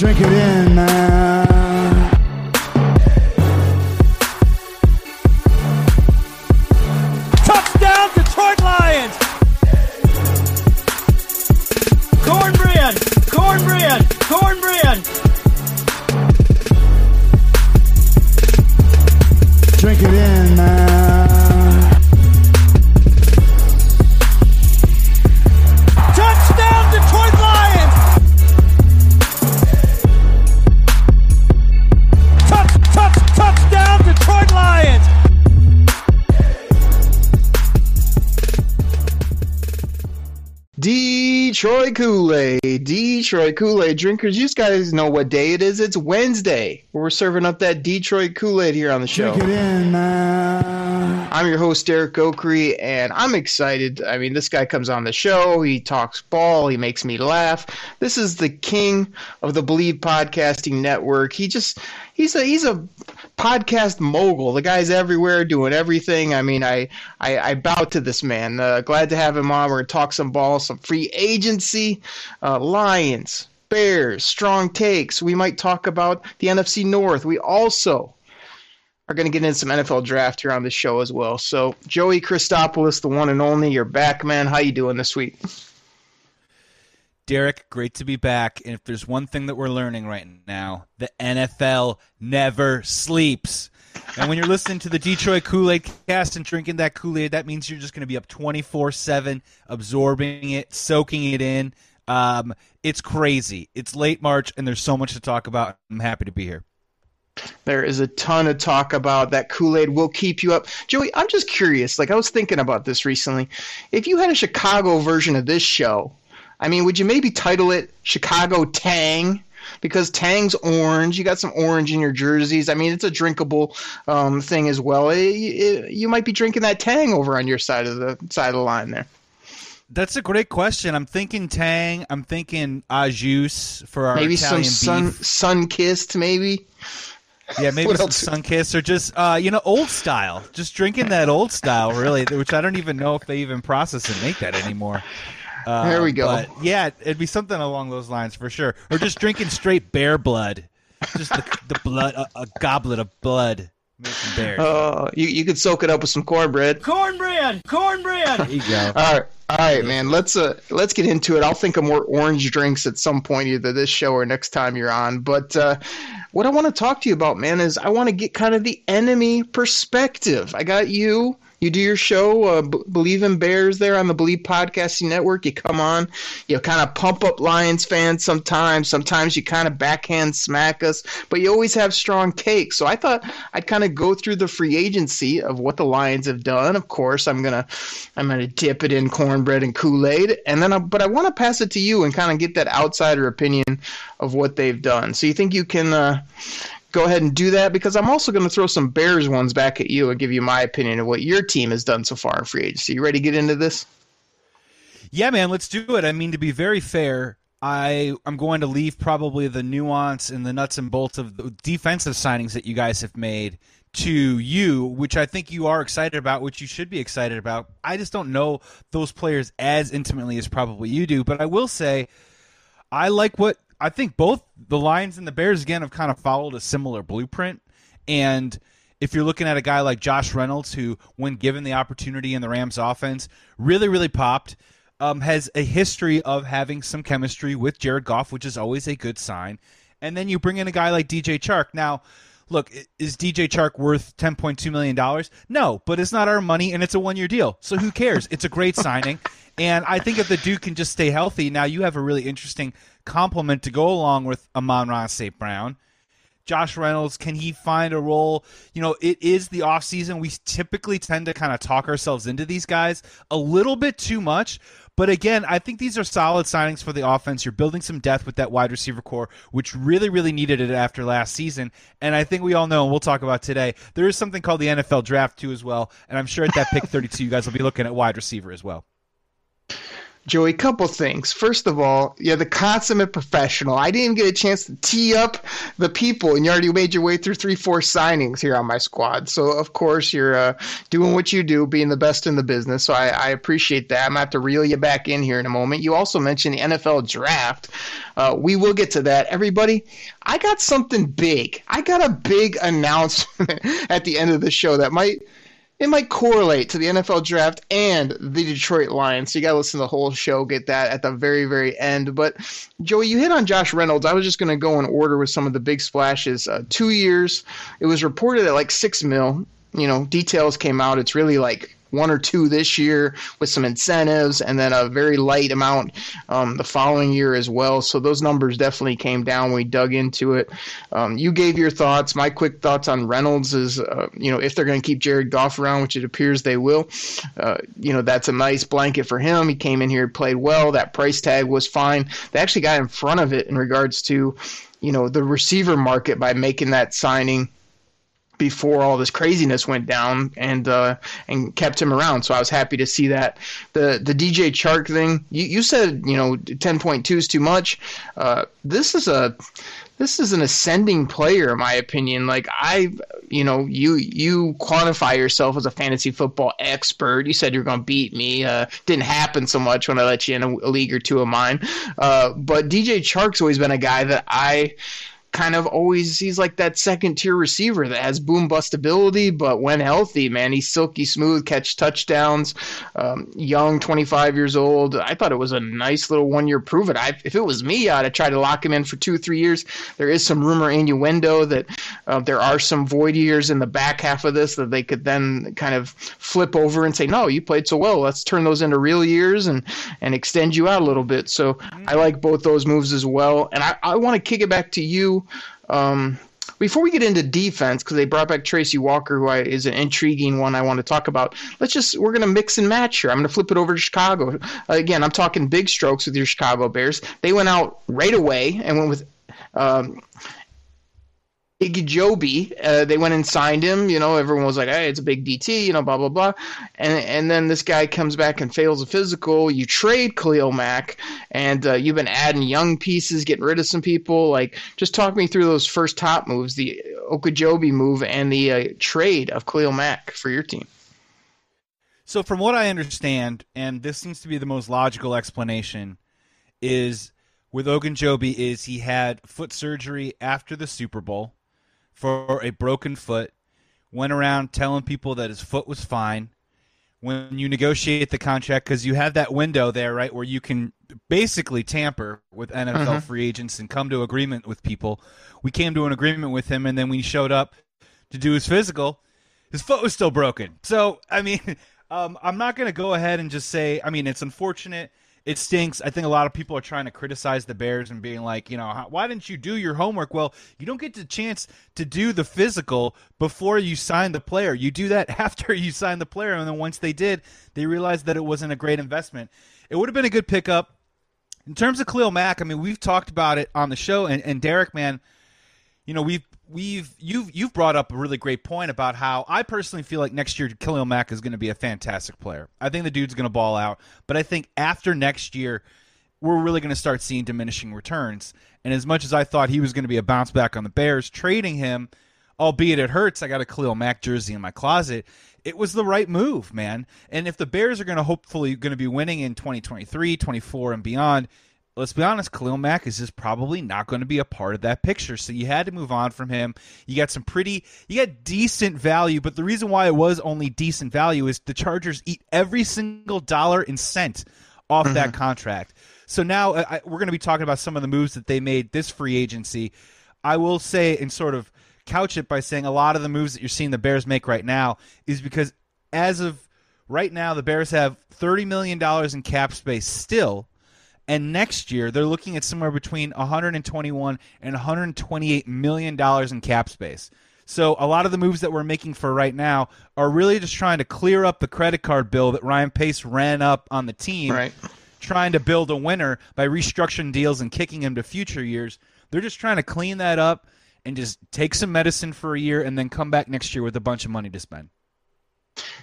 Drink it in, man. Detroit Kool-Aid drinkers. You guys know what day it is. It's Wednesday. We're serving up that Detroit Kool-Aid here on the show. Drink it in, man. I'm your host, Derek Oakrey, and I'm excited. I mean, this guy comes on the show. He talks ball. He makes me laugh. This is the king of the Bleav Podcasting Network. He just, he's a, he's a podcast mogul. The guy's everywhere doing everything. I mean, I, I, I bow to this man. Uh, glad to have him on. We're to talk some ball, some free agency, uh, Lions, Bears, strong takes. We might talk about the NFC North. We also are going to get in some NFL draft here on the show as well. So, Joey Christopoulos, the one and only, you're back, man. How you doing this week? Derek, great to be back. And if there's one thing that we're learning right now, the NFL never sleeps. And when you're listening to the Detroit Kool Aid cast and drinking that Kool Aid, that means you're just going to be up 24 7, absorbing it, soaking it in. Um, it's crazy. It's late March, and there's so much to talk about. I'm happy to be here. There is a ton of talk about that Kool Aid will keep you up. Joey, I'm just curious. Like, I was thinking about this recently. If you had a Chicago version of this show, I mean, would you maybe title it Chicago Tang? Because Tang's orange. You got some orange in your jerseys. I mean, it's a drinkable um, thing as well. It, it, you might be drinking that Tang over on your side of the side of the line there. That's a great question. I'm thinking Tang. I'm thinking au jus for our maybe Italian some beef. sun Sunkist maybe. Yeah, maybe some Sunkist or just uh, you know old style. Just drinking that old style, really, which I don't even know if they even process and make that anymore. Uh, There we go. But yeah, it'd be something along those lines for sure. Or just drinking straight bear blood, just the, the blood, a, a goblet of blood made from bears. Uh, you you could soak it up with some cornbread. Cornbread! Cornbread! there you go. All right, all right, man. Let's uh let's get into it. I'll think of more orange drinks at some point, either this show or next time you're on. But uh, what I want to talk to you about, man, is I want to get kind of the enemy perspective. I got you. You do your show, uh, B- Bleav in Bears, there on the Bleav Podcasting Network. You come on, you kind of pump up Lions fans sometimes. Sometimes you kind of backhand smack us, but you always have strong takes. So I thought I'd kind of go through the free agency of what the Lions have done. Of course, I'm gonna I'm gonna dip it in cornbread and Kool Aid, and then I, but I want to pass it to you and kind of get that outsider opinion of what they've done. So you think you can? Uh, Go ahead and do that because I'm also going to throw some Bears ones back at you and give you my opinion of what your team has done so far in free agency. You ready to get into this? Yeah, man, let's do it. I mean, to be very fair, I I'm going to leave probably the nuance and the nuts and bolts of the defensive signings that you guys have made to you, which I think you are excited about, which you should be excited about. I just don't know those players as intimately as probably you do, but I will say I like what I think both the Lions and the Bears again have kind of followed a similar blueprint and if you're looking at a guy like Josh Reynolds, who, when given the opportunity in the Rams offense, really, really popped, um, has a history of having some chemistry with Jared Goff, which is always a good sign. And then you bring in a guy like DJ Chark. Now, look, is DJ Chark worth $10.2 million? No, but it's not our money and it's a one year deal. So who cares? It's a great signing. And I think if the dude can just stay healthy, now you have a really interesting complement to go along with Amon Ra St. Brown. Josh Reynolds, can he find a role? You know, it is the offseason. We typically tend to kind of talk ourselves into these guys a little bit too much. But again, I think these are solid signings for the offense. You're building some depth with that wide receiver core, which really, really needed it after last season. And I think we all know, and we'll talk about today, there is something called the NFL draft too as well. And I'm sure at that pick 32, you guys will be looking at wide receiver as well. Joey, couple things. First of all, you're the consummate professional. I didn't even get a chance to tee up the people, and you already made your way through three, four signings here on my squad. So, of course, you're uh, doing what you do, being the best in the business. So, I, I appreciate that. I'm going to have to reel you back in here in a moment. You also mentioned the NFL draft. Uh, we will get to that. Everybody, I got something big. I got a big announcement at the end of the show that might – it might correlate to the NFL draft and the Detroit Lions. So you got to listen to the whole show, get that at the very, very end. But Joey, you hit on Josh Reynolds. I was just going to go in order with some of the big splashes. Uh, two years, it was reported at like six mil. You know, details came out. It's really like one or two this year with some incentives, and then a very light amount um, the following year as well. So those numbers definitely came down we dug into it. Um, you gave your thoughts. My quick thoughts on Reynolds is, uh, you know, if they're going to keep Jared Goff around, which it appears they will, uh, you know, that's a nice blanket for him. He came in here, played well. That price tag was fine. They actually got in front of it in regards to, you know, the receiver market by making that signing before all this craziness went down and uh, and kept him around. So I was happy to see that. The the DJ Chark thing, you, you said you know ten point two is too much. Uh, this is a this is an ascending player in my opinion. Like I, you know, you you quantify yourself as a fantasy football expert. You said you're going to beat me. Uh, didn't happen so much when I let you in a, a league or two of mine. Uh, but DJ Chark's always been a guy that I kind of always he's like that second tier receiver that has boom bust ability, but when healthy, man, he's silky smooth, catch touchdowns. Um, young, 25 years old. I thought it was a nice little one year prove it. I, if it was me, I'd have tried to lock him in for two, three years. There is some rumor innuendo that uh, there are some void years in the back half of this that they could then kind of flip over and say, no, you played so well. Let's turn those into real years and and extend you out a little bit. So I like both those moves as well. And I, I want to kick it back to you um, before we get into defense, because they brought back Tracy Walker, who I, is an intriguing one I want to talk about. Let's just we're going to mix and match here. I'm going to flip it over to Chicago again. I'm talking big strokes with your Chicago Bears. They went out right away and went with um, Ogunjobi, uh, they went and signed him. You know, everyone was like, "Hey, it's a big DT," you know, blah blah blah. And and then this guy comes back and fails a physical. You trade Khalil Mack, and uh, you've been adding young pieces, getting rid of some people. Like, just talk me through those first top moves, the Ogunjobi move, and the uh, trade of Khalil Mack for your team. So, from what I understand, and this seems to be the most logical explanation, is with Ogunjobi is he had foot surgery after the Super Bowl for a broken foot, went around telling people that his foot was fine. When you negotiate the contract, because you have that window there, right, where you can basically tamper with NFL mm-hmm. free agents and come to agreement with people. We came to an agreement with him, and then we showed up to do his physical. His foot was still broken. So, I mean, um, I'm not going to go ahead and just say, I mean, it's unfortunate it stinks. I think a lot of people are trying to criticize the Bears and being like, you know, why didn't you do your homework? Well, you don't get the chance to do the physical before you sign the player. You do that after you sign the player, and then once they did, they realized that it wasn't a great investment. It would have been a good pickup. In terms of Khalil Mack, I mean, we've talked about it on the show, and, and Derek, man, you know, we've we've you've you've brought up a really great point about how I personally feel like next year Khalil Mack is going to be a fantastic player. I think the dude's going to ball out, but I think after next year we're really going to start seeing diminishing returns. And as much as I thought he was going to be a bounce back on the Bears, trading him, albeit it hurts, I got a Khalil Mack jersey in my closet. It was the right move, man. And if the Bears are going to hopefully going to be winning in 2023, 24 and beyond, let's be honest, Khalil Mack is just probably not going to be a part of that picture. So you had to move on from him. You got some pretty, you got decent value, but the reason why it was only decent value is the Chargers eat every single dollar and cent off mm-hmm. that contract. So now I, we're going to be talking about some of the moves that they made this free agency. I will say and sort of couch it by saying a lot of the moves that you're seeing the Bears make right now is because as of right now, the Bears have $30 million in cap space still and next year, they're looking at somewhere between 121 and 128 million dollars in cap space. So a lot of the moves that we're making for right now are really just trying to clear up the credit card bill that Ryan Pace ran up on the team, right. trying to build a winner by restructuring deals and kicking him to future years. They're just trying to clean that up and just take some medicine for a year and then come back next year with a bunch of money to spend.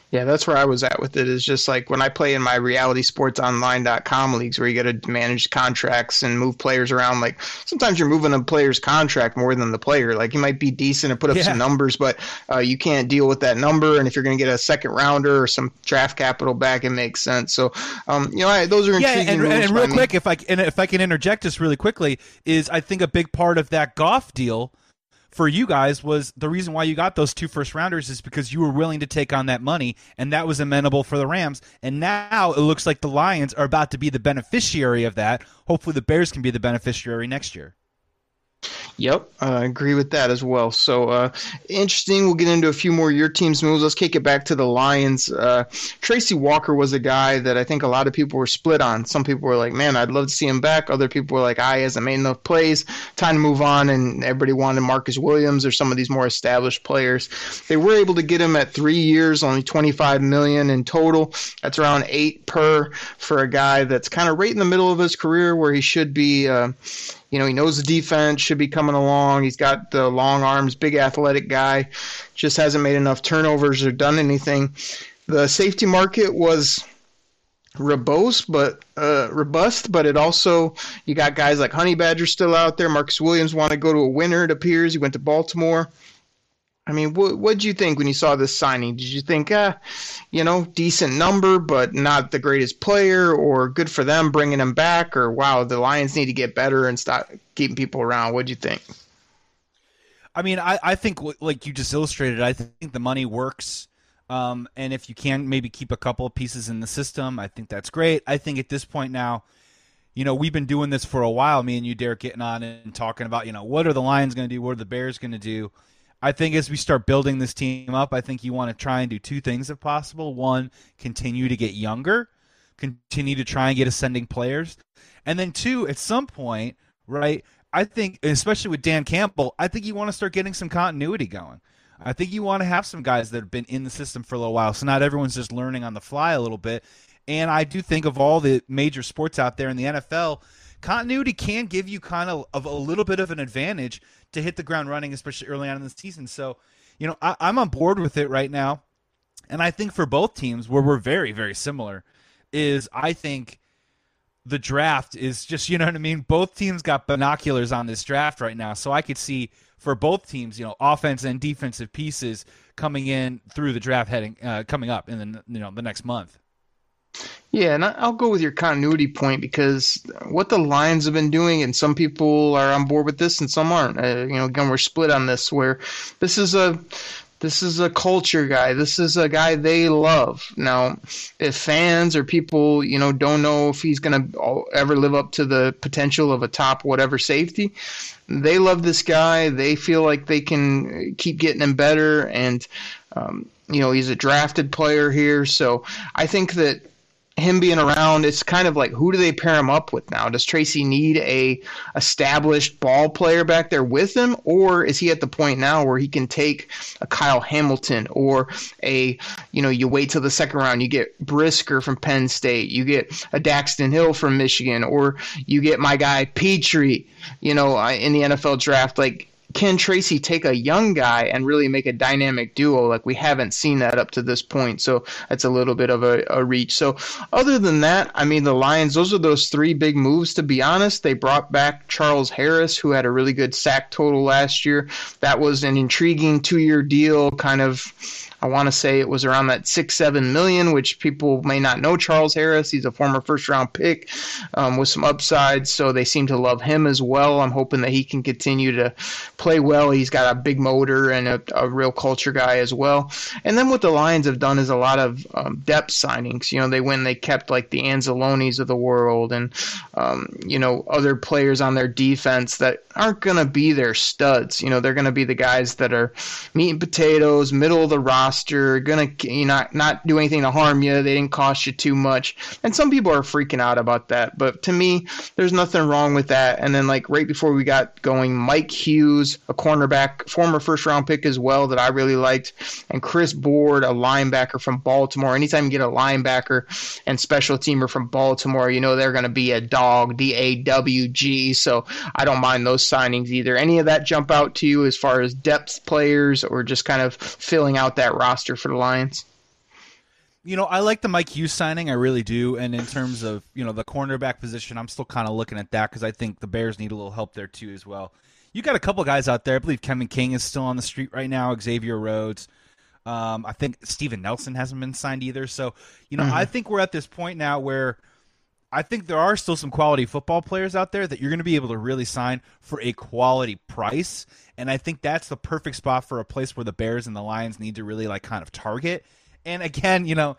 Yeah, that's where I was at with it. Is just like when I play in my reality sports online.com leagues where you got to manage contracts and move players around. Like sometimes you're moving a player's contract more than the player. Like he might be decent and put up Yeah. some numbers, but uh, you can't deal with that number. And if you're going to get a second rounder or some draft capital back, it makes sense. So, um, you know, I, those are Yeah, intriguing and, and by real me. quick, if I and if I can interject this really quickly, is I think a big part of that Goff deal for you guys was the reason why you got those two first rounders is because you were willing to take on that money, and that was amenable for the Rams. And now it looks like the Lions are about to be the beneficiary of that. Hopefully, the Bears can be the beneficiary next year. Yep, I agree with that as well. So uh, interesting. We'll get into a few more your team's moves. Let's kick it back to the Lions. Uh, Tracy Walker was a guy that I think a lot of people were split on. Some people were like, "Man, I'd love to see him back." Other people were like, "I hasn't made enough plays. Time to move on." And everybody wanted Marcus Williams or some of these more established players. They were able to get him at three years, only twenty five million in total. That's around eight per for a guy that's kind of right in the middle of his career where he should be. You know, he knows the defense should be coming along. He's got the long arms, big athletic guy. Just hasn't made enough turnovers or done anything. The safety market was robust, but uh, robust, but it also you got guys like Honey Badger still out there. Marcus Williams want to go to a winner. It appears he went to Baltimore. I mean, what what did you think when you saw this signing? Did you think, ah, you know, decent number, but not the greatest player, or good for them bringing him back, or wow, the Lions need to get better and stop keeping people around? What would you think? I mean, I, I think like you just illustrated, I think the money works. Um, and if you can maybe keep a couple of pieces in the system, I think that's great. I think at this point now, you know, we've been doing this for a while, me and you, Derek, getting on and talking about, you know, what are the Lions going to do? What are the Bears going to do? I think as we start building this team up, I think you want to try and do two things if possible. One, continue to get younger, continue to try and get ascending players. And then two, at some point, right, I think, especially with Dan Campbell, I think you want to start getting some continuity going. I think you want to have some guys that have been in the system for a little while, so not everyone's just learning on the fly a little bit. And I do think of all the major sports out there in the NFL, continuity can give you kind of, of a little bit of an advantage to hit the ground running, especially early on in the season. So, you know, I, I'm on board with it right now. And I think for both teams, where we're very, very similar, is I think the draft is just, you know what I mean? Both teams got binoculars on this draft right now. So I could see for both teams, you know, offense and defensive pieces coming in through the draft heading, uh, coming up in the, you know, the next month. Yeah, and I'll go with your continuity point because what the Lions have been doing, and some people are on board with this and some aren't. Uh, you know, again, we're split on this. Where this is a this is a culture guy. This is a guy they love. Now, if fans or people, you know, don't know if he's going to ever live up to the potential of a top whatever safety, they love this guy. They feel like they can keep getting him better, and um, you know, he's a drafted player here. So I think that him being around, it's kind of like who do they pair him up with now? Does Tracy need a established ball player back there with him, or is he at the point now where he can take a Kyle Hamilton or a you know you wait till the second round, you get Brisker from Penn State, you get a Daxton Hill from Michigan, or you get my guy Pitre, you know, in the NFL draft, like can Tracy take a young guy and really make a dynamic duo? Like we haven't seen that up to this point, so that's a little bit of a, a, reach. So other than that, I mean the Lions, those are those three big moves. To be honest, they brought back Charles Harris, who had a really good sack total last year. That was an intriguing two-year deal, kind of. I want to say it was around that six, seven million, which people may not know Charles Harris. He's a former first round pick um, with some upside, so they seem to love him as well. I'm hoping that he can continue to play well. He's got a big motor and a, a real culture guy as well. And then what the Lions have done is a lot of um, depth signings. You know, they when they kept like the Anzalonis of the world and um, you know other players on their defense that aren't going to be their studs. You know, they're going to be the guys that are meat and potatoes, middle of the roster roster, gonna you not not do anything to harm you. They didn't cost you too much, and some people are freaking out about that. But to me, there's nothing wrong with that. And then like right before we got going, Mike Hughes, a cornerback, former first round pick as well that I really liked, and Chris Board, a linebacker from Baltimore. Anytime you get a linebacker and special teamer from Baltimore, you know they're to be a dog, D A W G. So I don't mind those signings either. Any of that jump out to you as far as depth players or just kind of filling out that roster for the Lions? you know, I like the Mike Hughes signing. I really do. And in terms of you know the cornerback position, I'm still kind of looking at that because I think the Bears need a little help there too as well. You got a couple guys out there. I believe Kevin King is still on the street right now. Xavier Rhodes. Um, I think Steven Nelson hasn't been signed either. So you know, I think we're at this point now where I think there are still some quality football players out there that you're going to be able to really sign for a quality price. And I think that's the perfect spot for a place where the Bears and the Lions need to really like kind of target. And again, you know,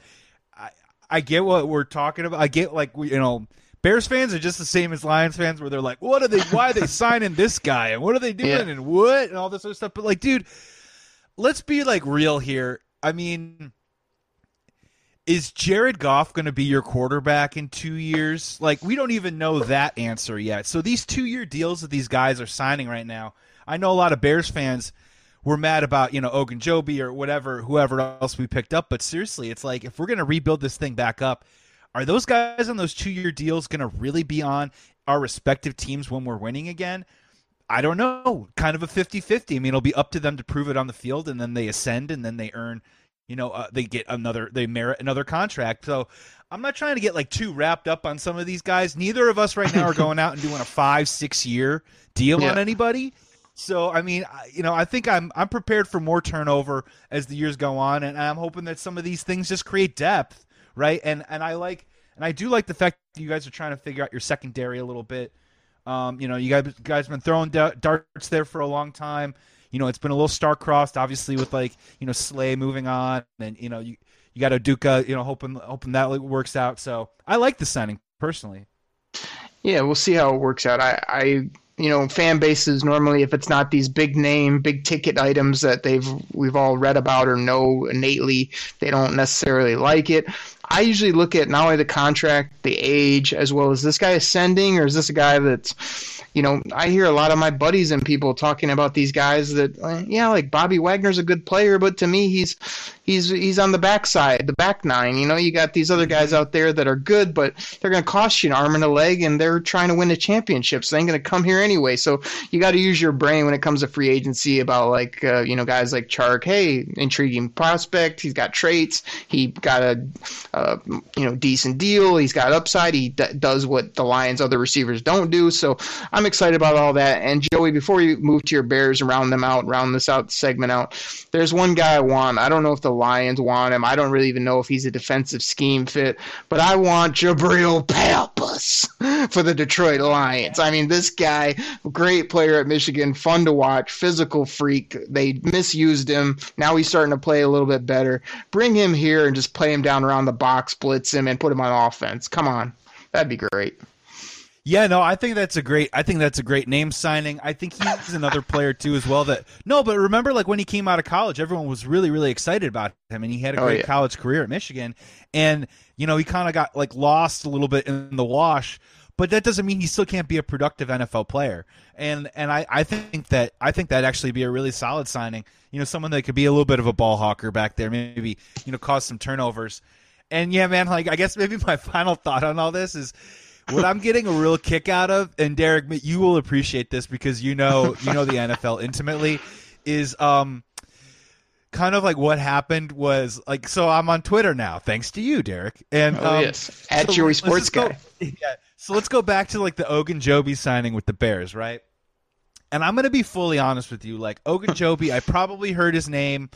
I, I get what we're talking about. I get like we, you know, Bears fans are just the same as Lions fans, where they're like, "What are they? Why are they signing this guy? And what are they doing? Yeah. And what? And all this other stuff." But like, dude, let's be like real here. I mean, is Jared Goff going to be your quarterback in two years? Like, we don't even know that answer yet. So these two-year deals that these guys are signing right now, I know a lot of Bears fans were mad about you know Ogunjobi or whatever, whoever else we picked up. But seriously, it's like if we're going to rebuild this thing back up, are those guys on those two-year deals going to really be on our respective teams when we're winning again? I don't know. Kind of a 50-50. I mean, it'll be up to them to prove it on the field, and then they ascend, and then they earn you know uh, they get another they merit another contract. So i'm not trying to get like too wrapped up on some of these guys. Neither of us right now are going out and doing a five six year deal Yeah. on anybody. So i mean I- you know i think i'm i'm prepared for more turnover as the years go on and i'm hoping that some of these things just create depth right? And and i like and i do like the fact that you guys are trying to figure out your secondary a little bit. Um, you know, you guys you guys been throwing darts there for a long time. You know, it's been a little star-crossed, obviously, with like you know Slay moving on, and you know you you got Oduka, you know, hoping hoping that works out. So I like the signing personally. Yeah, we'll see how it works out. I, I you know, fan bases normally, if it's not these big name, big ticket items that they've we've all read about or know innately, they don't necessarily like it. I usually look at not only the contract, the age, as well as this guy ascending, or is this a guy that's, you know, I hear a lot of my buddies and people talking about these guys that, uh, yeah, like Bobby Wagner's a good player, but to me, he's he's he's on the backside, the back nine. You know, you got these other guys out there that are good, but they're going to cost you an arm and a leg, and they're trying to win a championship, so they ain't going to come here anyway. So you got to use your brain when it comes to free agency about like uh, you know guys like Chark. Hey, intriguing prospect. He's got traits. He got a uh, you know decent deal. He's got upside. He d- does what the Lions' other receivers don't do. So I'm excited about all that. And Joey, before you move to your Bears and round them out, round this out segment out, there's one guy I want. I don't know if the Lions want him. I don't really even know if he's a defensive scheme fit, but I want Jabrill Peppers for the Detroit Lions. I mean, this guy, great player at Michigan, fun to watch, physical freak. They misused him. Now he's starting to play a little bit better. Bring him here and just play him down around the box, blitz him, and put him on offense. Come on. That'd be great. Yeah, no, I think that's a great. I think that's a great name signing. I think he's another player too, as well. That no, but remember, like when he came out of college, everyone was really, really excited about him, and he had a Oh, great yeah. college career at Michigan. And you know, he kind of got like lost a little bit in the wash, but that doesn't mean he still can't be a productive NFL player. And and I, I think that I think that actually be a really solid signing. You know, someone that could be a little bit of a ball hawker back there, maybe you know, cause some turnovers. And yeah, man, like I guess maybe my final thought on all this is what I'm getting a real kick out of, and Derek, you will appreciate this because you know you know the NFL intimately, is um kind of like what happened was like so I'm on Twitter now, thanks to you, Derek. And Oh, um, yes. At so Joey Sports just go- Guy. Yeah. So let's go back to like the Ogunjobi signing with the Bears, right? And I'm gonna be fully honest with you. Like Ogunjobi, I probably heard his name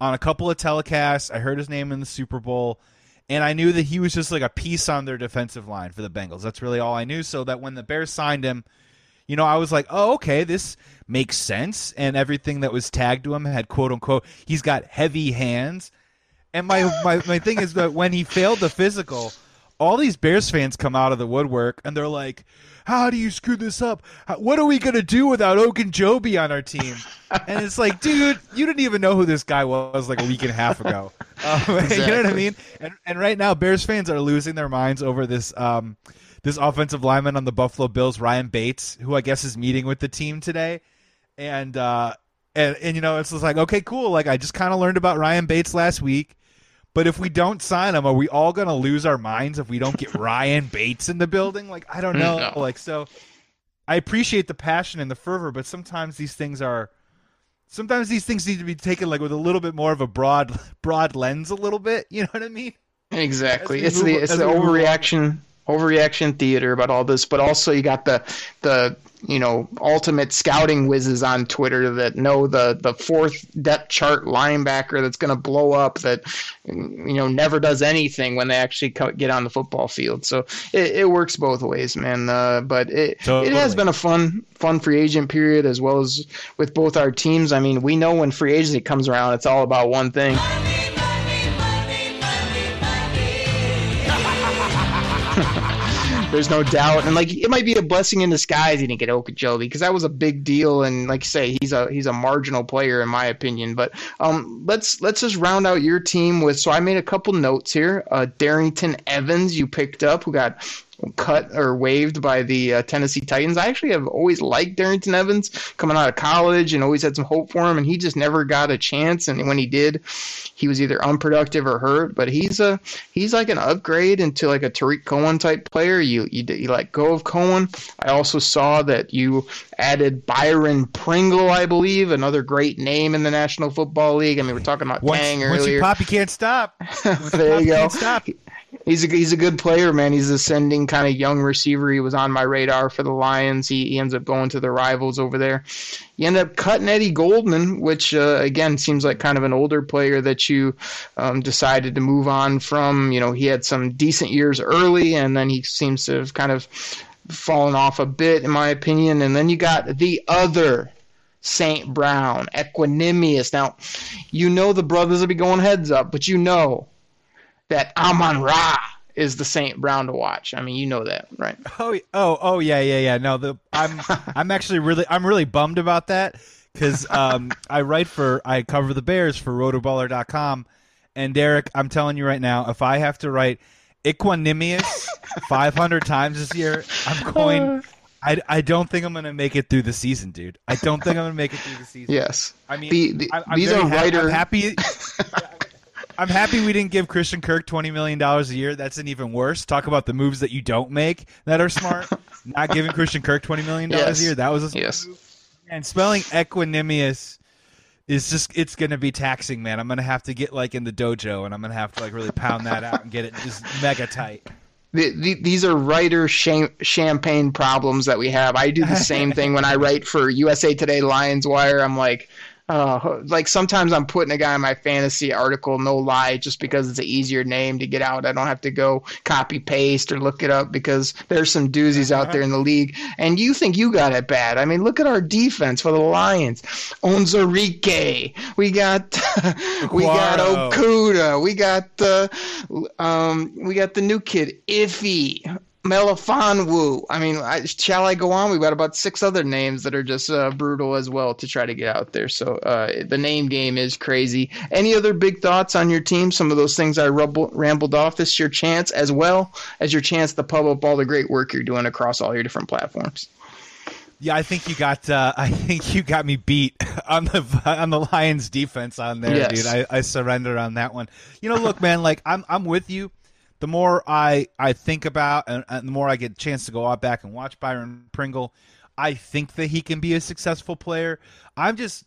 on a couple of telecasts. I heard his name in the Super Bowl, and I knew that he was just like a piece on their defensive line for the Bengals. That's really all I knew. So that when the Bears signed him, you know, I was like, oh, okay, this makes sense. And everything that was tagged to him had quote unquote, he's got heavy hands. And my, my, my thing is that when he failed the physical, all these Bears fans come out of the woodwork and they're like, how do you screw this up? How- What are we going to do without Ogunjobi on our team? And it's like, dude, you didn't even know who this guy was like a week and a half ago. Um, You know what I mean? And, and right now, Bears fans are losing their minds over this um, this offensive lineman on the Buffalo Bills, Ryan Bates, who I guess is meeting with the team today. And uh, and and you know, it's just like, okay, cool. Like I just kind of learned about Ryan Bates last week. But if we don't sign him, are we all gonna lose our minds if we don't get Ryan Bates in the building? Like I don't know. No. Like so, I appreciate the passion and the fervor, but sometimes these things are, sometimes these things need to be taken like with a little bit more of a broad, broad lens, a little bit. You know what I mean? Exactly. It's we the it's the overreaction. move along. Overreaction theater about all this, but also you got the the you know ultimate scouting whizzes on Twitter that know the the fourth depth chart linebacker that's going to blow up that you know never does anything when they actually get on the football field. So it, it works both ways, man. Uh, but it it has been a fun fun free agent period as well as with both our teams. I mean, we know when free agency comes around, it's all about one thing. There's no doubt, and like it might be a blessing in disguise he didn't get Okeechobee because that was a big deal, and like you say, he's a he's a marginal player in my opinion. But um, let's let's just round out your team with. So I made a couple notes here. Uh, Darrynton Evans, you picked up, who got cut or waived by the uh, Tennessee Titans. I actually have always liked Darrynton Evans coming out of college and always had some hope for him, and he just never got a chance. And when he did, he was either unproductive or hurt. But he's a he's like an upgrade into like a Tarik Cohen type player. You you, you let go of Cohen. I also saw that you added Byron Pringle, I believe, another great name in the National Football League. I mean, we're talking about Once, Tang once earlier. you pop, you can't stop. Once you There pop, you go. Can't stop. He's a he's a good player, man. He's ascending kind of young receiver. He was on my radar for the Lions. He, he ends up going to the rivals over there. You end up cutting Eddie Goldman, which uh, again seems like kind of an older player that you um, decided to move on from. You know, he had some decent years early, and then he seems to have kind of fallen off a bit, in my opinion. And then you got the other Saint Brown, Equanimeous. Now, you know the brothers will be going heads up, but you know that Amon Ra is the Saint Brown to watch. I mean, you know that, right? Oh, oh, oh, yeah, yeah, yeah. No, the I'm I'm actually really I'm really bummed about that because um, I write for I cover the Bears for Rotoballer.com, and Derek, I'm telling you right now, if I have to write Equanimeous 500 times this year, I'm going. I, I don't think I'm gonna make it through the season, dude. I don't think I'm gonna make it through the season. Yes. I mean, The- the- I, these are ha- writer- I'm happy. I'm happy we didn't give Christian Kirk twenty million dollars a year. That's an even worse. Talk about the moves that you don't make that are smart. Not giving Christian Kirk twenty million dollars Yes. a year. That was a Yes. move. And spelling Equanimeous is just it's gonna be taxing, man. I'm gonna have to get like in the dojo and I'm gonna have to like really pound that out and get it just mega tight. The, the, these are writer sham- champagne problems that we have. I do the same thing when I write for USA Today Lions Wire. I'm like, uh, like sometimes I'm putting a guy in my fantasy article, no lie, just because it's an easier name to get out. I don't have to go copy paste or look it up because there's some doozies out there in the league. And you think you got it bad? I mean, look at our defense for the Lions. Onzarike. We got we got Okudah. We got the um we got the new kid Iffy. Melifonwu. I mean, I, shall I go on? We've got about six other names that are just uh, brutal as well to try to get out there. So uh, the name game is crazy. Any other big thoughts on your team? Some of those things I rumble, rambled off. This is your chance, as well as your chance to pub up all the great work you're doing across all your different platforms. Yeah, I think you got. Uh, I think you got me beat on the on the Lions defense on there, Yes. dude. I, I surrender on that one. You know, look, man. Like I'm I'm with you. The more I I think about, and, and the more I get a chance to go out back and watch Byron Pringle, I think that he can be a successful player. I'm just.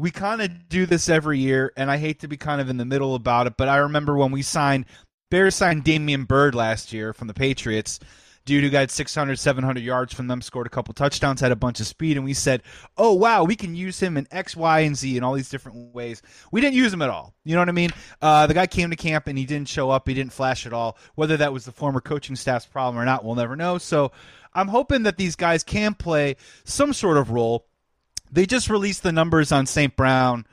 We kind of do this every year, and I hate to be kind of in the middle about it, but I remember when we signed Bears signed Damian Byrd last year from the Patriots dude who got 600 700 yards from them scored a couple touchdowns had a bunch of speed and we said oh wow we can use him in x y and z in all these different ways. We didn't use him at all. You know what i mean? Uh, the guy came to camp and he didn't show up. He didn't flash at all. Whether that was the former coaching staff's problem or not we'll never know. So i'm hoping that these guys can play some sort of role. They just released the numbers on st brown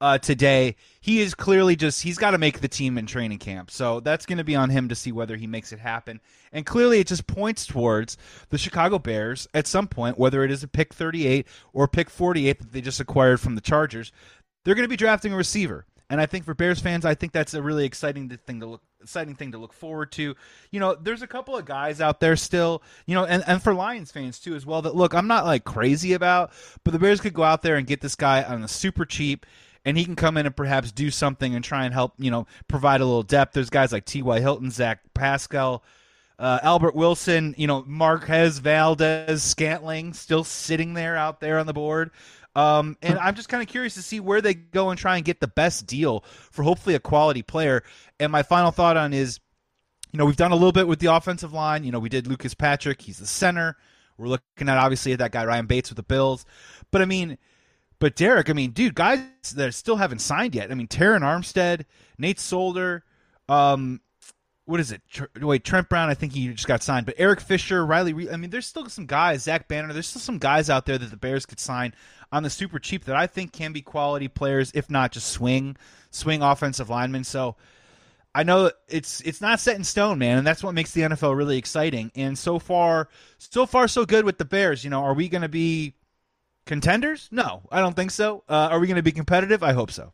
uh, today. He is clearly just he's got to make the team in training camp. So that's going to be on him to see whether he makes it happen. And clearly it just points towards the Chicago Bears at some point, whether it is a pick 38 or pick 48 that they just acquired from the Chargers, they're going to be drafting a receiver. And I think for Bears fans, I think that's a really exciting thing to look exciting thing to look forward to. You know, there's a couple of guys out there still, you know, and, and for Lions fans too as well that look, I'm not like crazy about, but the Bears could go out there and get this guy on a super cheap and he can come in and perhaps do something and try and help, you know, provide a little depth. There's guys like T.Y. Hilton, Zach Pascal, uh, Albert Wilson, you know, Marquez Valdes, Scantling still sitting there out there on the board. Um, and I'm just kind of curious to see where they go and try and get the best deal for hopefully a quality player. And my final thought on is, you know, we've done a little bit with the offensive line. You know, we did Lucas Patrick. He's the center. We're looking at obviously at that guy Ryan Bates with the Bills. But I mean, but Derek, I mean, dude, guys that still haven't signed yet. I mean, Terron Armstead, Nate Solder, um, what is it? Tr- wait, Trent Brown. I think he just got signed, but Eric Fisher, Riley. Re- I mean, there's still some guys. Zach Banner. There's still some guys out there that the Bears could sign on the super cheap that I think can be quality players, if not just swing swing offensive linemen. So I know it's it's not set in stone, man, and that's what makes the NFL really exciting. And so far, so far, so good with the Bears. You know, are we going to be contenders? No, I don't think so. Uh, are we going to be competitive? I hope so.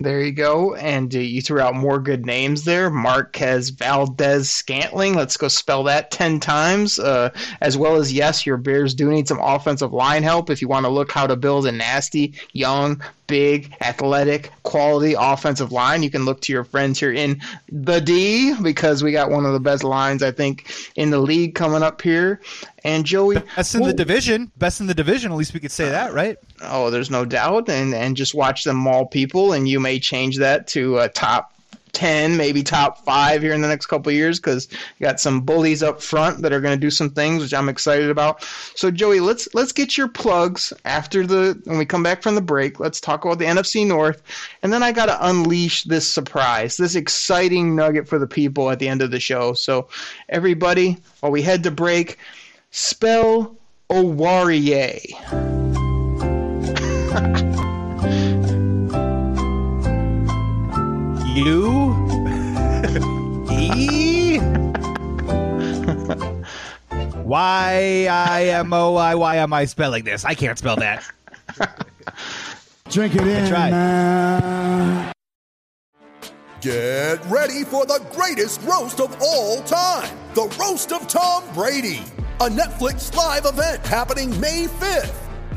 There you go. And uh, you threw out more good names there. Marquez Valdes Scantling. Let's go spell that 10 times. Uh, as well as, yes, your Bears do need some offensive line help if you want to look how to build a nasty, young, big, athletic, quality offensive line. You can look to your friends here in the D because we got one of the best lines, I think, in the league coming up here. And Joey. Best in the division. Best in the division. At least we could say that, right? Oh, there's no doubt. And, and just watch them maul people, and you may change that to a top 10, maybe top five here in the next couple years because you got some bullies up front that are going to do some things, which I'm excited about. So, Joey, let's let's get your plugs after the when we come back from the break. Let's talk about the NFC North, and then I got to unleash this surprise, this exciting nugget for the people at the end of the show. So, everybody, while we head to break, spell Oruwariye. U E Y I M O I. Why am I spelling this? I can't spell that. Drink it in, tried. man. Get ready for the greatest roast of all time the Roast of Tom Brady, a Netflix live event happening May 5th.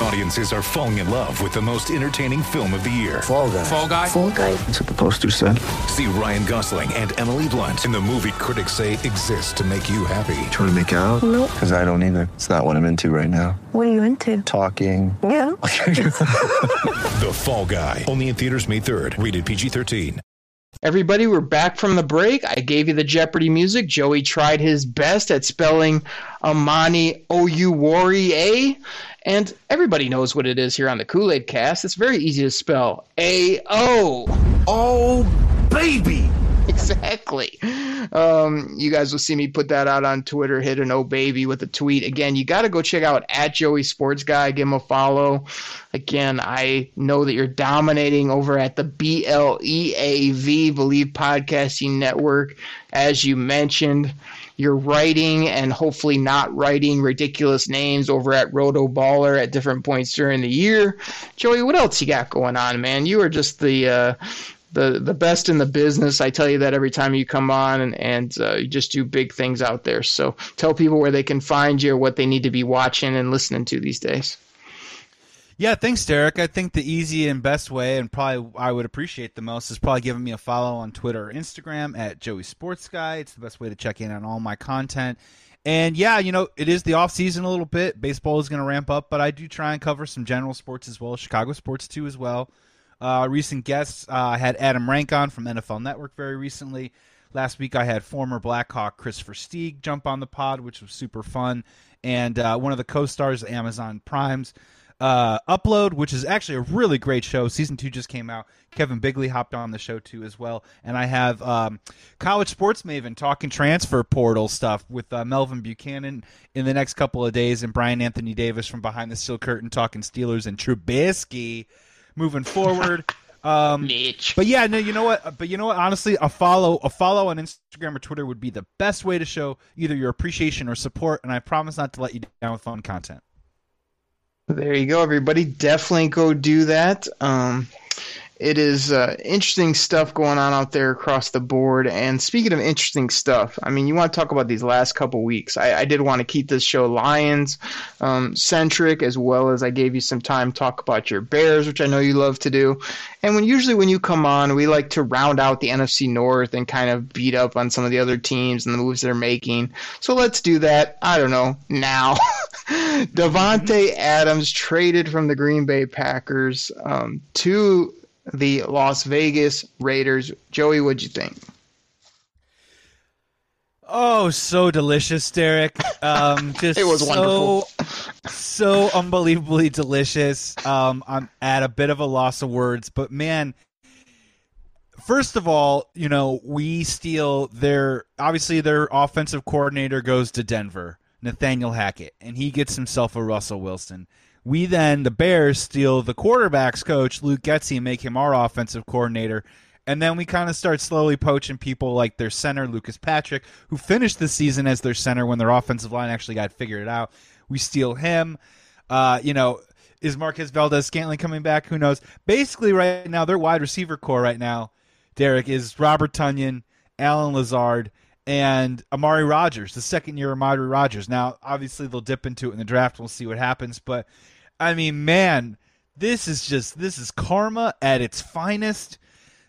Audiences are falling in love with the most entertaining film of the year. Fall guy. Fall Guy. Fall guy. That's what the poster said. See Ryan Gosling and Emily Blunt in the movie critics say exists to make you happy. Trying to make it out? Nope. Because I don't either. It's not what I'm into right now. What are you into? Talking. Yeah. The Fall Guy. Only in theaters May 3rd. Rated PG-13. Everybody, we're back from the break. I gave you the Jeopardy music. Joey tried his best at spelling Amani O U Wari A. And everybody knows what it is here on the Kool Aid cast. It's very easy to spell A O. Oh, baby. Exactly. Um, you guys will see me put that out on Twitter, hit an O baby with a tweet. Again, you got to go check out at Joey Sports Guy, give him a follow. Again, I know that you're dominating over at the B L E A V Bleav Podcasting Network, as you mentioned. Your writing and hopefully not writing ridiculous names over at Roto Baller at different points during the year. Joey, what else you got going on, man? You are just the uh, the the best in the business. I tell you that every time you come on, and and uh, you just do big things out there. So tell people where they can find you, or what they need to be watching and listening to these days. Yeah, thanks, Derek. I think the easy and best way, and probably I would appreciate the most, is probably giving me a follow on Twitter or Instagram at Joey Sports Guy. It's the best way to check in on all my content. And yeah, you know, it is the off season a little bit. Baseball is going to ramp up, but I do try and cover some general sports as well, Chicago sports too as well. Uh, recent guests, uh, I had Adam Rank on from NFL Network very recently. Last week, I had former Blackhawk Christopher Versteeg jump on the pod, which was super fun. And uh, one of the co stars of Amazon Prime's uh, Upload, which is actually a really great show. Season two just came out. Kevin Bigley hopped on the show too as well. And I have um, College Sports Maven talking transfer portal stuff with uh, Melvin Buchanan in the next couple of days, and Brian Anthony Davis from Behind the Steel Curtain talking Steelers and Trubisky moving forward. Um, but yeah, no, you know what? But you know what? Honestly, a follow, a follow on Instagram or Twitter would be the best way to show either your appreciation or support. And I promise not to let you down with fun content. There you go, everybody. Definitely go do that. Um, it is uh, interesting stuff going on out there across the board. And speaking of interesting stuff, I mean, you want to talk about these last couple weeks. I, I did want to keep this show Lions um, centric, as well as I gave you some time to talk about your Bears, which I know you love to do. And when usually when you come on, we like to round out the NFC North and kind of beat up on some of the other teams and the moves they're making. So let's do that. I don't know now. Davante Adams traded from the Green Bay Packers um, to the Las Vegas Raiders. Joey, what'd you think? Oh, so delicious, Derek. Um, just it was so, wonderful. so unbelievably delicious. Um, I'm at a bit of a loss of words, but man, first of all, you know, we steal their obviously their offensive coordinator goes to Denver, Nathaniel Hackett, and he gets himself a Russell Wilson. We then, the Bears, steal the quarterback's coach, Luke Getsy, and make him our offensive coordinator. And then we kind of start slowly poaching people like their center, Lucas Patrick, who finished the season as their center when their offensive line actually got figured out. We steal him. Uh, you know, is Marquez Valdes Scantling coming back? Who knows? Basically, right now, their wide receiver core right now, Derek, is Robert Tonyan, Allen Lazard, and Amari Rogers, the second year Amari Rogers. Now, obviously, they'll dip into it in the draft. We'll see what happens. But I mean, man, this is just this is karma at its finest.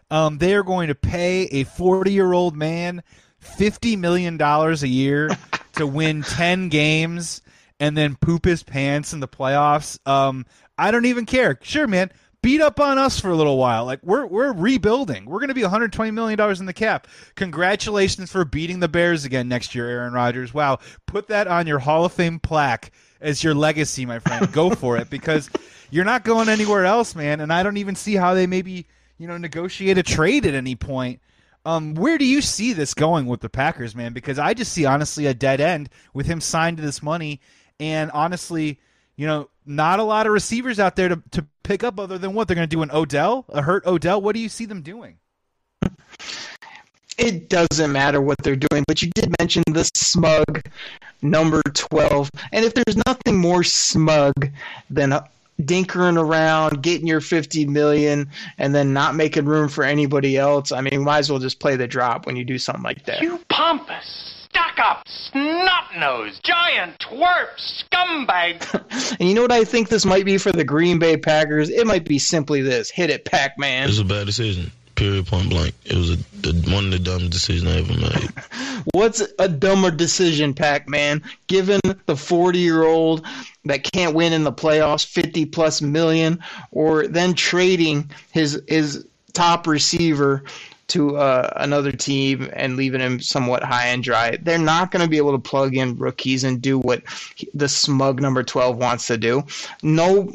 Um, they are going to pay a 40 year old man $50 million a year to win 10 games and then poop his pants in the playoffs. Um, I don't even care. Sure, man. Beat up on us for a little while. Like we're we're rebuilding. We're going to be 120 million dollars in the cap. Congratulations for beating the Bears again next year, Aaron Rodgers. Wow, put that on your Hall of Fame plaque as your legacy, my friend. Go for it because you're not going anywhere else, man. And I don't even see how they maybe you know negotiate a trade at any point. Um, where do you see this going with the Packers, man? Because I just see honestly a dead end with him signed to this money, and honestly, you know, not a lot of receivers out there to to pick up other than what they're going to do in Odell, a hurt Odell. What do you see them doing? it doesn't matter what they're doing, but you did mention the smug number 12. And if there's nothing more smug than dinkering around, getting your 50 million, and then not making room for anybody else, I mean, might as well just play the drop when you do something like that. You pompous, stuck up, snot nosed, giant twerp, scumbag. and you know what I think this might be for the Green Bay Packers? It might be simply this hit it, Pac Man. It was a bad decision. Period, point blank. It was a, the, one of the dumbest decisions I ever made. What's a dumber decision, Pac Man? Given the 40 year old that can't win in the playoffs, 50 plus million, or then trading his his top receiver to uh, another team and leaving him somewhat high and dry. They're not going to be able to plug in rookies and do what the smug number 12 wants to do. No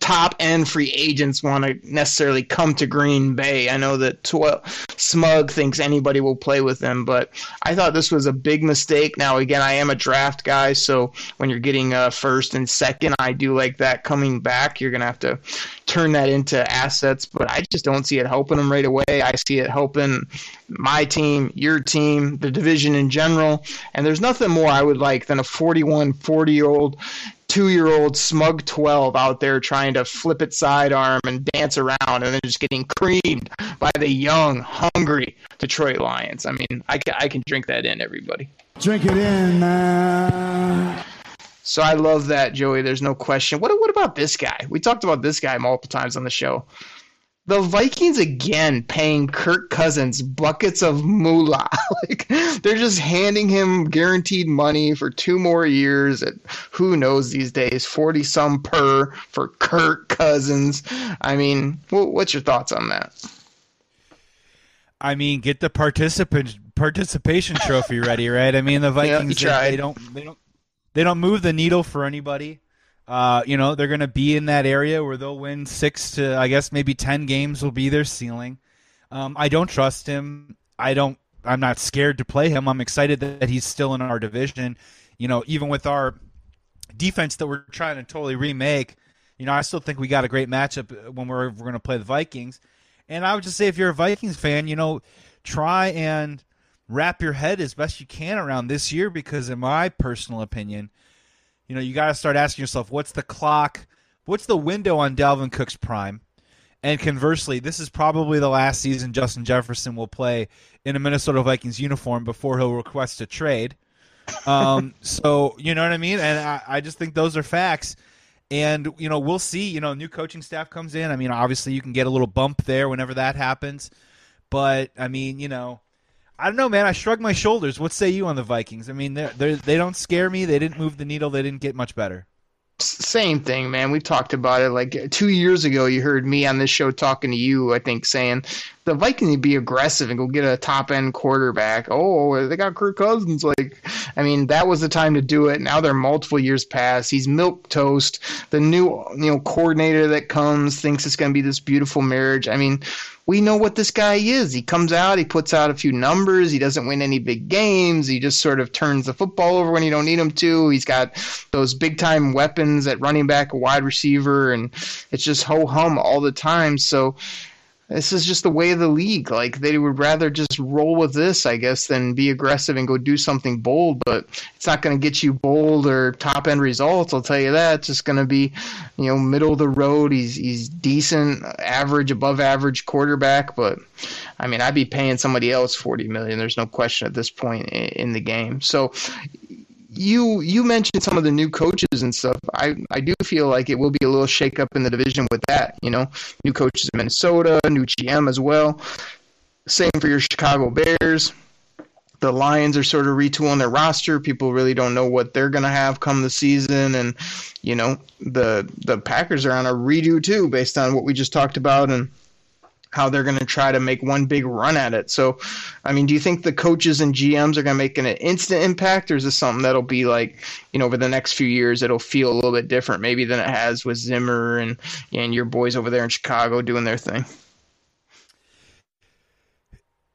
top end free agents want to necessarily come to Green Bay. I know that tw- Smug thinks anybody will play with them, but I thought this was a big mistake. Now, again, I am a draft guy, so when you're getting uh, first and second, I do like that coming back. You're going to have to turn that into assets, but I just don't see it helping them right away. I see it helping my team, your team, the division in general, and there's nothing more I would like than a 41, 40 year old two year old smug 12 out there trying to flip it sidearm and dance around and then just getting creamed by the young, hungry Detroit Lions. I mean, I, I can drink that in, everybody. Drink it in, man. So I love that, Joey. There's no question. What, what about this guy? We talked about this guy multiple times on the show. The Vikings again paying Kirk Cousins buckets of moolah. like they're just handing him guaranteed money for two more years at who knows these days, forty some per for Kirk Cousins. I mean, what's your thoughts on that? I mean, get the participant participation trophy ready, right? I mean, the Vikings yeah, they, they don't they don't they don't move the needle for anybody. Uh, you know, they're going to be in that area where they'll win six to, I guess, maybe 10 games will be their ceiling. Um, I don't trust him. I don't, I'm not scared to play him. I'm excited that he's still in our division. You know, even with our defense that we're trying to totally remake, you know, I still think we got a great matchup when we're, we're going to play the Vikings. And I would just say, if you're a Vikings fan, you know, try and wrap your head as best you can around this year because, in my personal opinion, you know, you got to start asking yourself, what's the clock? What's the window on Dalvin Cook's prime? And conversely, this is probably the last season Justin Jefferson will play in a Minnesota Vikings uniform before he'll request a trade. Um, so you know what I mean? And I, I just think those are facts. And you know, we'll see. You know, new coaching staff comes in. I mean, obviously, you can get a little bump there whenever that happens. But I mean, you know, I don't know, man. I shrug my shoulders. What say you on the Vikings? I mean, they're, they're, they don't scare me. They didn't move the needle. They didn't get much better. Same thing, man. We've talked about it. Like two years ago, you heard me on this show talking to you, I think, saying the Vikings be aggressive and go get a top end quarterback. Oh, they got Kirk Cousins. Like, I mean, that was the time to do it. Now they're multiple years past. He's milk toast. The new, you know, coordinator that comes thinks it's going to be this beautiful marriage. I mean, we know what this guy is. He comes out, he puts out a few numbers, he doesn't win any big games, he just sort of turns the football over when you don't need him to. He's got those big time weapons at running back, wide receiver, and it's just ho hum all the time. So this is just the way of the league. Like they would rather just roll with this, I guess, than be aggressive and go do something bold. But it's not going to get you bold or top end results. I'll tell you that. It's just going to be, you know, middle of the road. He's he's decent, average, above average quarterback. But I mean, I'd be paying somebody else forty million. There's no question at this point in the game. So you you mentioned some of the new coaches and stuff. I I do feel like it will be a little shakeup in the division with that. You know, new coaches in Minnesota, new GM as well. Same for your Chicago Bears. The Lions are sort of retooling their roster. People really don't know what they're going to have come the season, and you know the the Packers are on a redo too, based on what we just talked about and how they're going to try to make one big run at it. So, I mean, do you think the coaches and GMs are going to make an instant impact, or is this something that'll be like, you know, over the next few years, it'll feel a little bit different maybe than it has with Zimmer and and your boys over there in Chicago doing their thing?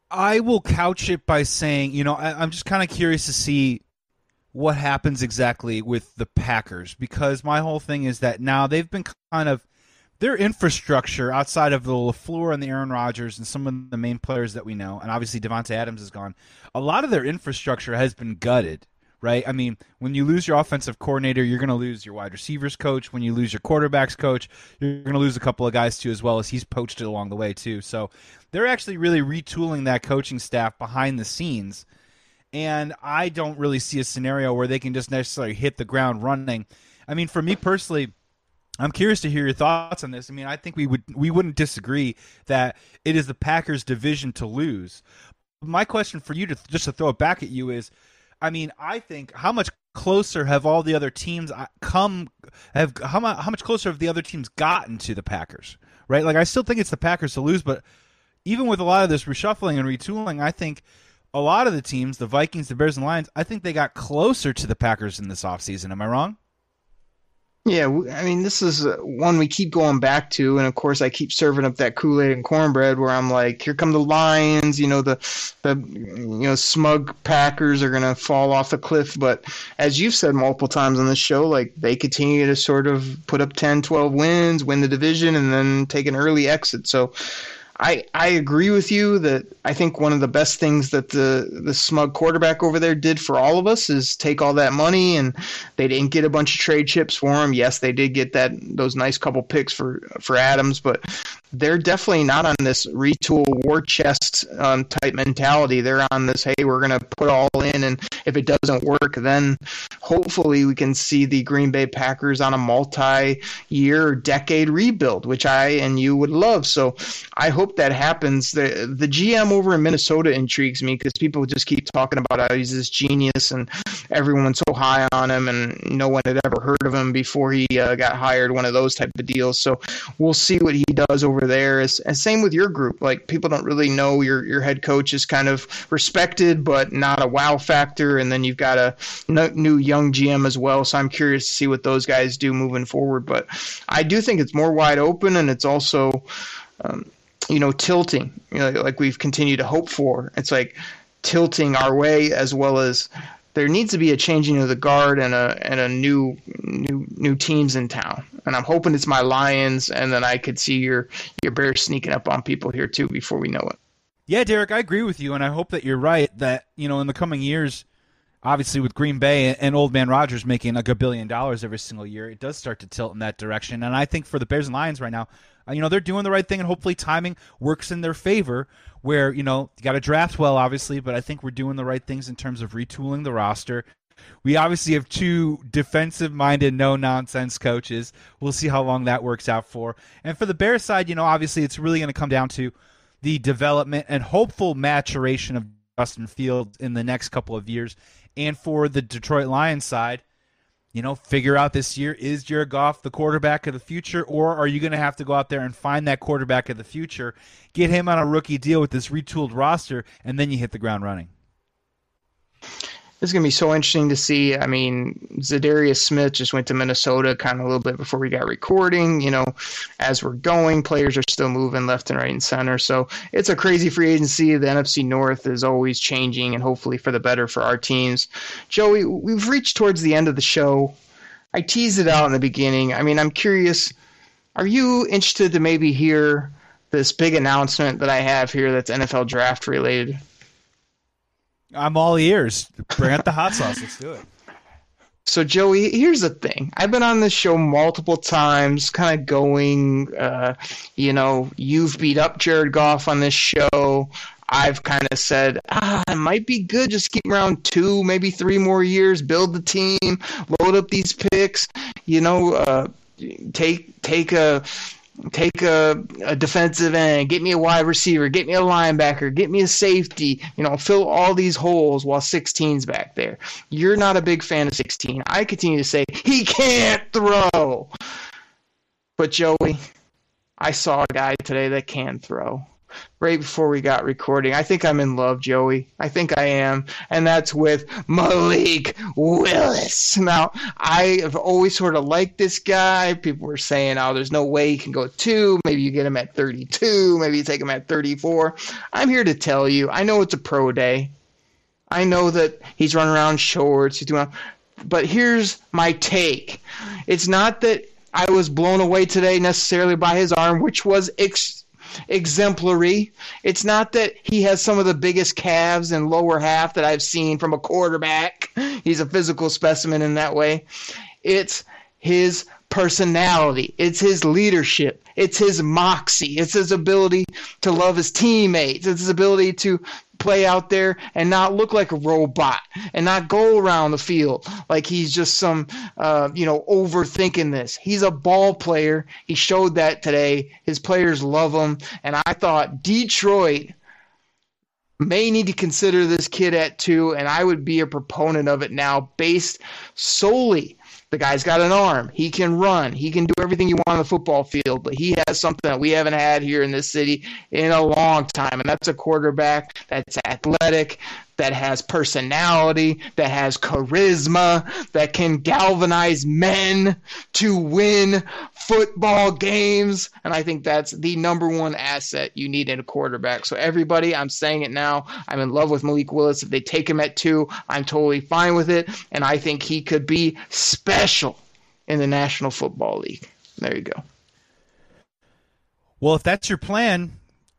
I will couch it by saying, you know, I, I'm just kind of curious to see what happens exactly with the Packers because my whole thing is that now they've been kind of their infrastructure outside of the LaFleur and the Aaron Rodgers and some of the main players that we know, and obviously Davante Adams is gone. A lot of their infrastructure has been gutted, right? I mean, when you lose your offensive coordinator, you're going to lose your wide receivers coach. When you lose your quarterbacks coach, you're going to lose a couple of guys too, as well as he's poached it along the way too. So they're actually really retooling that coaching staff behind the scenes. And I don't really see a scenario where they can just necessarily hit the ground running. I mean, for me personally, I'm curious to hear your thoughts on this. I mean, I think we would we wouldn't disagree that it is the Packers' division to lose. My question for you to just to throw it back at you is, I mean, I think how much closer have all the other teams uh, come? Have how much how much closer have the other teams gotten to the Packers? Right? Like, I still think it's the Packers to lose, but even with a lot of this reshuffling and retooling, I think a lot of the teams, the Vikings, the Bears, and Lions, I think they got closer to the Packers in this offseason. Am I wrong? Yeah, I mean, this is uh, one we keep going back to, and of course, I keep serving up that Kool Aid and cornbread. Where I'm like, here come the Lions. You know, the the you know smug Packers are gonna fall off the cliff. But as you've said multiple times on this show, like they continue to sort of put up 10, 12 wins, win the division, and then take an early exit. So I I agree with you that I think one of the best things that the the smug quarterback over there did for all of us is take all that money and they didn't get a bunch of trade chips for him. Yes, they did get that those nice couple picks for for Adams, but they're definitely not on this retool war chest um, type mentality. They're on this, hey, we're going to put all in, and if it doesn't work, then hopefully we can see the Green Bay Packers on a multi-year, decade rebuild, which I and you would love. So I hope that happens. The the GM over in Minnesota intrigues me because people just keep talking about how he's this genius and everyone's so high on him, and no one had ever heard of him before he uh, got hired. One of those type of deals. So we'll see what he does over there. And same with your group. Like people don't really know your your head coach is kind of respected, but not a wow factor. And then you've got a new young GM as well. So I'm curious to see what those guys do moving forward. But I do think it's more wide open, and it's also. Um, you know, tilting, you know, like we've continued to hope for. It's like tilting our way as well as there needs to be a changing of the guard and a and a new new new teams in town. And I'm hoping it's my Lions, and then I could see your your Bears sneaking up on people here too before we know it. Yeah, Derek, I agree with you, and I hope that you're right. That you know, in the coming years, obviously with Green Bay and Old Man Rodgers making like a billion dollars every single year, it does start to tilt in that direction. And I think for the Bears and Lions right now, Uh, you know, they're doing the right thing, and hopefully timing works in their favor. Where you know you got to draft well, obviously, but I think we're doing the right things in terms of retooling the roster. We obviously have two defensive minded, no nonsense coaches. We'll see how long that works out for. And for the Bears side, you know, obviously it's really going to come down to the development and hopeful maturation of Justin Fields in the next couple of years. And for the Detroit Lions side, you know, figure out this year is Jared Goff the quarterback of the future, or are you going to have to go out there and find that quarterback of the future, get him on a rookie deal with this retooled roster, and then you hit the ground running? It's going to be so interesting to see. I mean, Za'Darius Smith just went to Minnesota kind of a little bit before we got recording. You know, as we're going, players are still moving left and right and center. So it's a crazy free agency. The NFC North is always changing and hopefully for the better for our teams. Joey, we've reached towards the end of the show. I teased it out in the beginning. I mean, I'm curious. Are you interested to maybe hear this big announcement that I have here that's NFL draft related? I'm all ears. Bring out the hot sauce. Let's do it. So Joey, here's the thing. I've been on this show multiple times, kind of going, uh, you know, you've beat up Jared Goff on this show. I've kind of said, ah, it might be good. Just keep around two, maybe three more years, build the team, load up these picks. You know, uh, take take a take a, a, defensive end, get me a wide receiver, get me a linebacker, get me a safety, you know, fill all these holes while 16's back there. You're not a big fan of 16. I continue to say he can't throw. But Joey, I saw a guy today that can throw right before we got recording. I think I'm in love, Joey. I think I am. And that's with Malik Willis. Now, I have always sort of liked this guy. People were saying, oh, there's no way he can go two. Maybe you get him at 32. Maybe you take him at 34. I'm here to tell you, I know it's a pro day. I know that he's running around shorts. He's doing, but here's my take. It's not that I was blown away today necessarily by his arm, which was ex- exemplary. It's not that he has some of the biggest calves and lower half that I've seen from a quarterback. He's a physical specimen in that way. It's his personality. It's his leadership. It's his moxie. It's his ability to love his teammates. It's his ability to play out there and not look like a robot and not go around the field like he's just some uh, you know overthinking this. He's a ball player. He showed that today. His players love him. And i thought detroit may need to consider this kid at two and i would be a proponent of it now based solely the guy's got an arm. He can run. He can do everything you want on the football field, but he has something that we haven't had here in this city in a long time, and that's a quarterback that's athletic, that has personality, that has charisma, that can galvanize men to win football games. And I think that's the number one asset you need in a quarterback. So, everybody, I'm saying it now. I'm in love with Malik Willis. If they take him at two, I'm totally fine with it. And I think he could be special in the National Football League. There you go. Well, if that's your plan,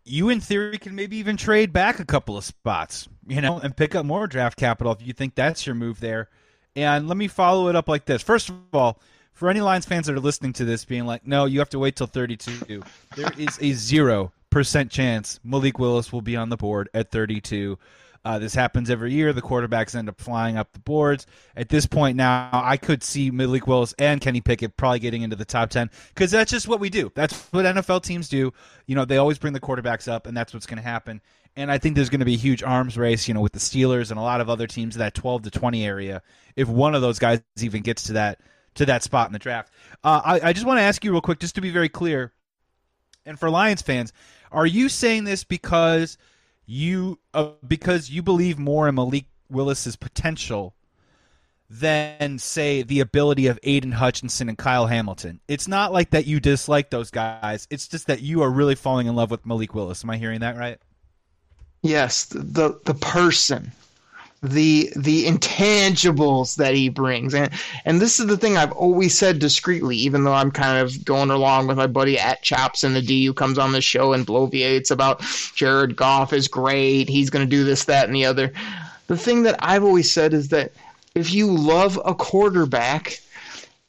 you in theory can maybe even trade back a couple of spots, you know, and pick up more draft capital if you think that's your move there. And let me follow it up like this. First of all, for any Lions fans that are listening to this being like, no, you have to wait till 32, there is a 0% chance Malik Willis will be on the board at 32. Uh, this happens every year. The quarterbacks end up flying up the boards. At this point now, I could see Malik Willis and Kenny Pickett probably getting into the top 10 because that's just what we do. That's what NFL teams do. You know, they always bring the quarterbacks up, and that's what's going to happen. And I think there's going to be a huge arms race, you know, with the Steelers and a lot of other teams in that 12 to 20 area if one of those guys even gets to that to that spot in the draft. Uh, I, I just want to ask you real quick, just to be very clear, and for Lions fans, are you saying this because you uh, because you believe more in Malik Willis's potential than say the ability of Aidan Hutchinson and Kyle Hamilton? It's not like that you dislike those guys. It's just that you are really falling in love with Malik Willis. Am I hearing that right? Yes, the the person the the intangibles that he brings. And and this is the thing I've always said discreetly even though I'm kind of going along with my buddy at Chops and the D who comes on the show and bloviates about Jared Goff is great he's going to do this that and the other. The thing that I've always said is that if you love a quarterback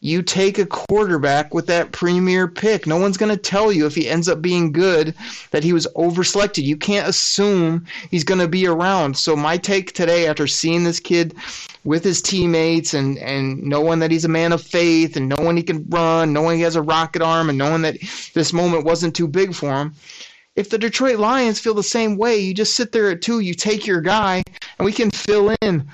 you take a quarterback with that premier pick. No one's going to tell you if he ends up being good that he was overselected. You can't assume he's going to be around. So my take today after seeing this kid with his teammates and and knowing that he's a man of faith and knowing he can run, knowing he has a rocket arm and knowing that this moment wasn't too big for him. If the Detroit Lions feel the same way, you just sit there at 2, you take your guy and we can fill in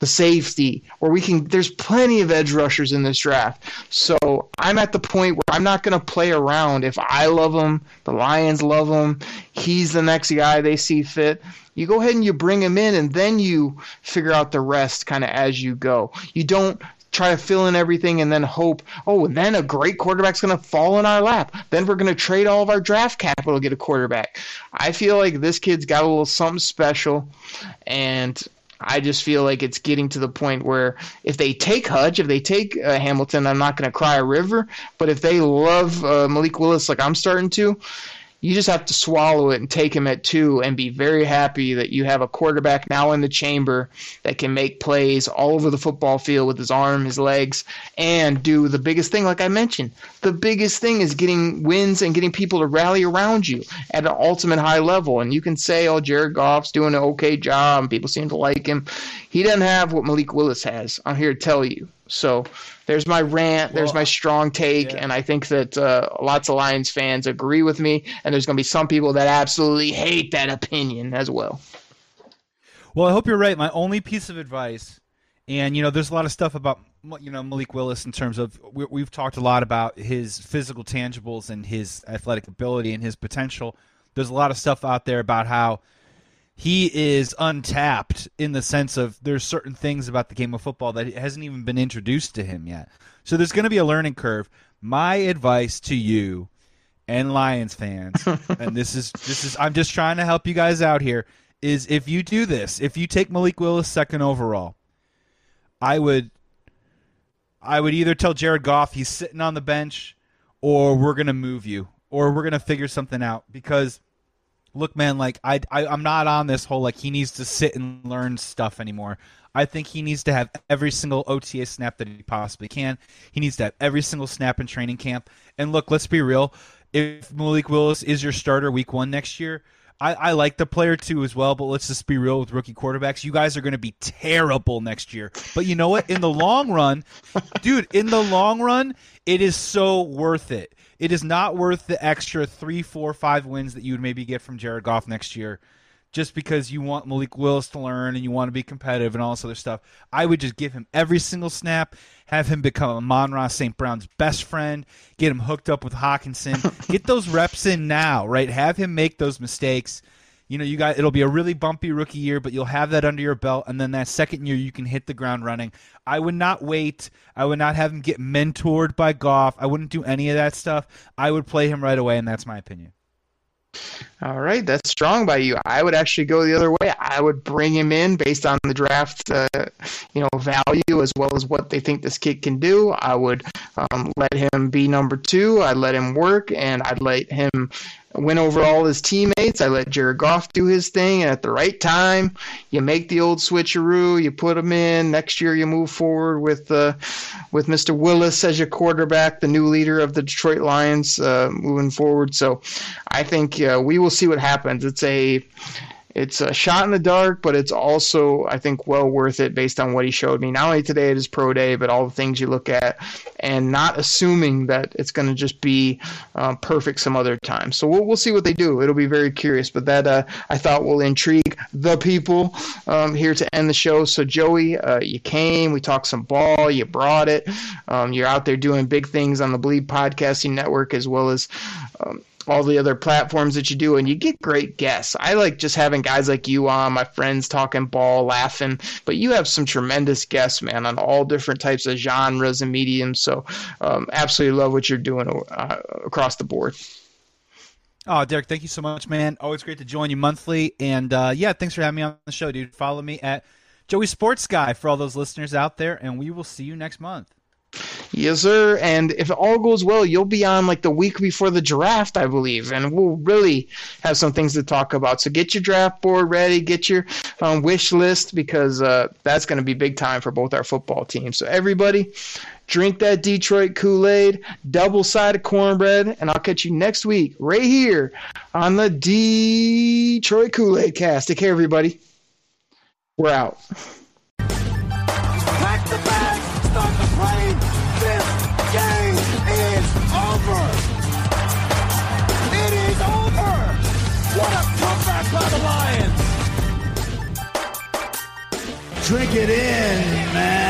the safety, or we can. There's plenty of edge rushers in this draft. So I'm at the point where I'm not going to play around. If I love him, the Lions love him. He's the next guy they see fit. You go ahead and you bring him in, and then you figure out the rest kind of as you go. You don't try to fill in everything and then hope, oh, then a great quarterback's going to fall in our lap. Then we're going to trade all of our draft capital to get a quarterback. I feel like this kid's got a little something special, and I just feel like it's getting to the point where if they take Hutch, if they take uh, Hamilton, I'm not going to cry a river. But if they love uh, Malik Willis like I'm starting to, you just have to swallow it and take him at two and be very happy that you have a quarterback now in the chamber that can make plays all over the football field with his arm, his legs, and do the biggest thing, like I mentioned. The biggest thing is getting wins and getting people to rally around you at an ultimate high level. And you can say, oh, Jared Goff's doing an okay job people seem to like him. He doesn't have what Malik Willis has. I'm here to tell you. So there's my rant. There's my strong take, yeah. and I think that uh, lots of Lions fans agree with me. And there's going to be some people that absolutely hate that opinion as well. Well, I hope you're right. My only piece of advice, and you know, there's a lot of stuff about you know Malik Willis in terms of we, have talked a lot about his physical tangibles and his athletic ability and his potential. There's a lot of stuff out there about how he is untapped in the sense of there's certain things about the game of football that hasn't even been introduced to him yet. So there's going to be a learning curve. My advice to you and Lions fans, and this is this is I'm just trying to help you guys out here, is if you do this, if you take Malik Willis second overall, I would I would either tell Jared Goff he's sitting on the bench or we're going to move you or we're going to figure something out because look, man, like I, I I'm not on this whole like he needs to sit and learn stuff anymore. I think he needs to have every single OTA snap that he possibly can. He needs to have every single snap in training camp. And look, let's be real. If Malik Willis is your starter week one next year, I, I like the player too as well, but let's just be real with rookie quarterbacks. You guys are going to be terrible next year. But you know what? In the long run, dude, in the long run, it is so worth it it is not worth the extra three, four, five wins that you would maybe get from Jared Goff next year just because you want Malik Willis to learn and you want to be competitive and all this other stuff. I would just give him every single snap, have him become Amon-Ra St. Brown's best friend, get him hooked up with Hockenson, get those reps in now, right? Have him make those mistakes. You know, you got it'll be a really bumpy rookie year, but you'll have that under your belt, and then that second year you can hit the ground running. I would not wait. I would not have him get mentored by Goff. I wouldn't do any of that stuff. I would play him right away, and that's my opinion. All right, that's strong by you. I would actually go the other way. I would bring him in based on the draft, uh, you know, value as well as what they think this kid can do. I would um, let him be number two. I'd let him work, and I'd let him win over all his teammates. I let Jared Goff do his thing, and at the right time, you make the old switcheroo. You put him in. Next year, you move forward with uh, with Mr. Willis as your quarterback, the new leader of the Detroit Lions, uh, moving forward. So, I think uh, we will see what happens. It's a it's a shot in the dark, but it's also, I think, well worth it based on what he showed me. Not only today at his pro day, but all the things you look at, and not assuming that it's going to just be uh, perfect some other time. So we'll, we'll see what they do. It'll be very curious, but that uh, I thought will intrigue the people um, here to end the show. So Joey, uh, you came, we talked some ball, you brought it. Um, you're out there doing big things on the Bleav Podcasting Network as well as. Um, all the other platforms that you do, and you get great guests. I like just having guys like you on, my friends talking ball, laughing, but you have some tremendous guests, man, on all different types of genres and mediums. So, um, absolutely love what you're doing uh, across the board. Oh, Derek, thank you so much, man. Always great to join you monthly. And uh, yeah, thanks for having me on the show, dude. Follow me at Joey Sports Guy for all those listeners out there, and we will see you next month. Yes, sir. And if it all goes well, you'll be on like the week before the draft, I believe, and we'll really have some things to talk about. So get your draft board ready, get your um, wish list because uh, that's going to be big time for both our football teams. So everybody, drink that Detroit Kool Aid, double sided cornbread, and I'll catch you next week right here on the Detroit Kool Aid Cast. Take care, everybody. We're out. Drink it in, man.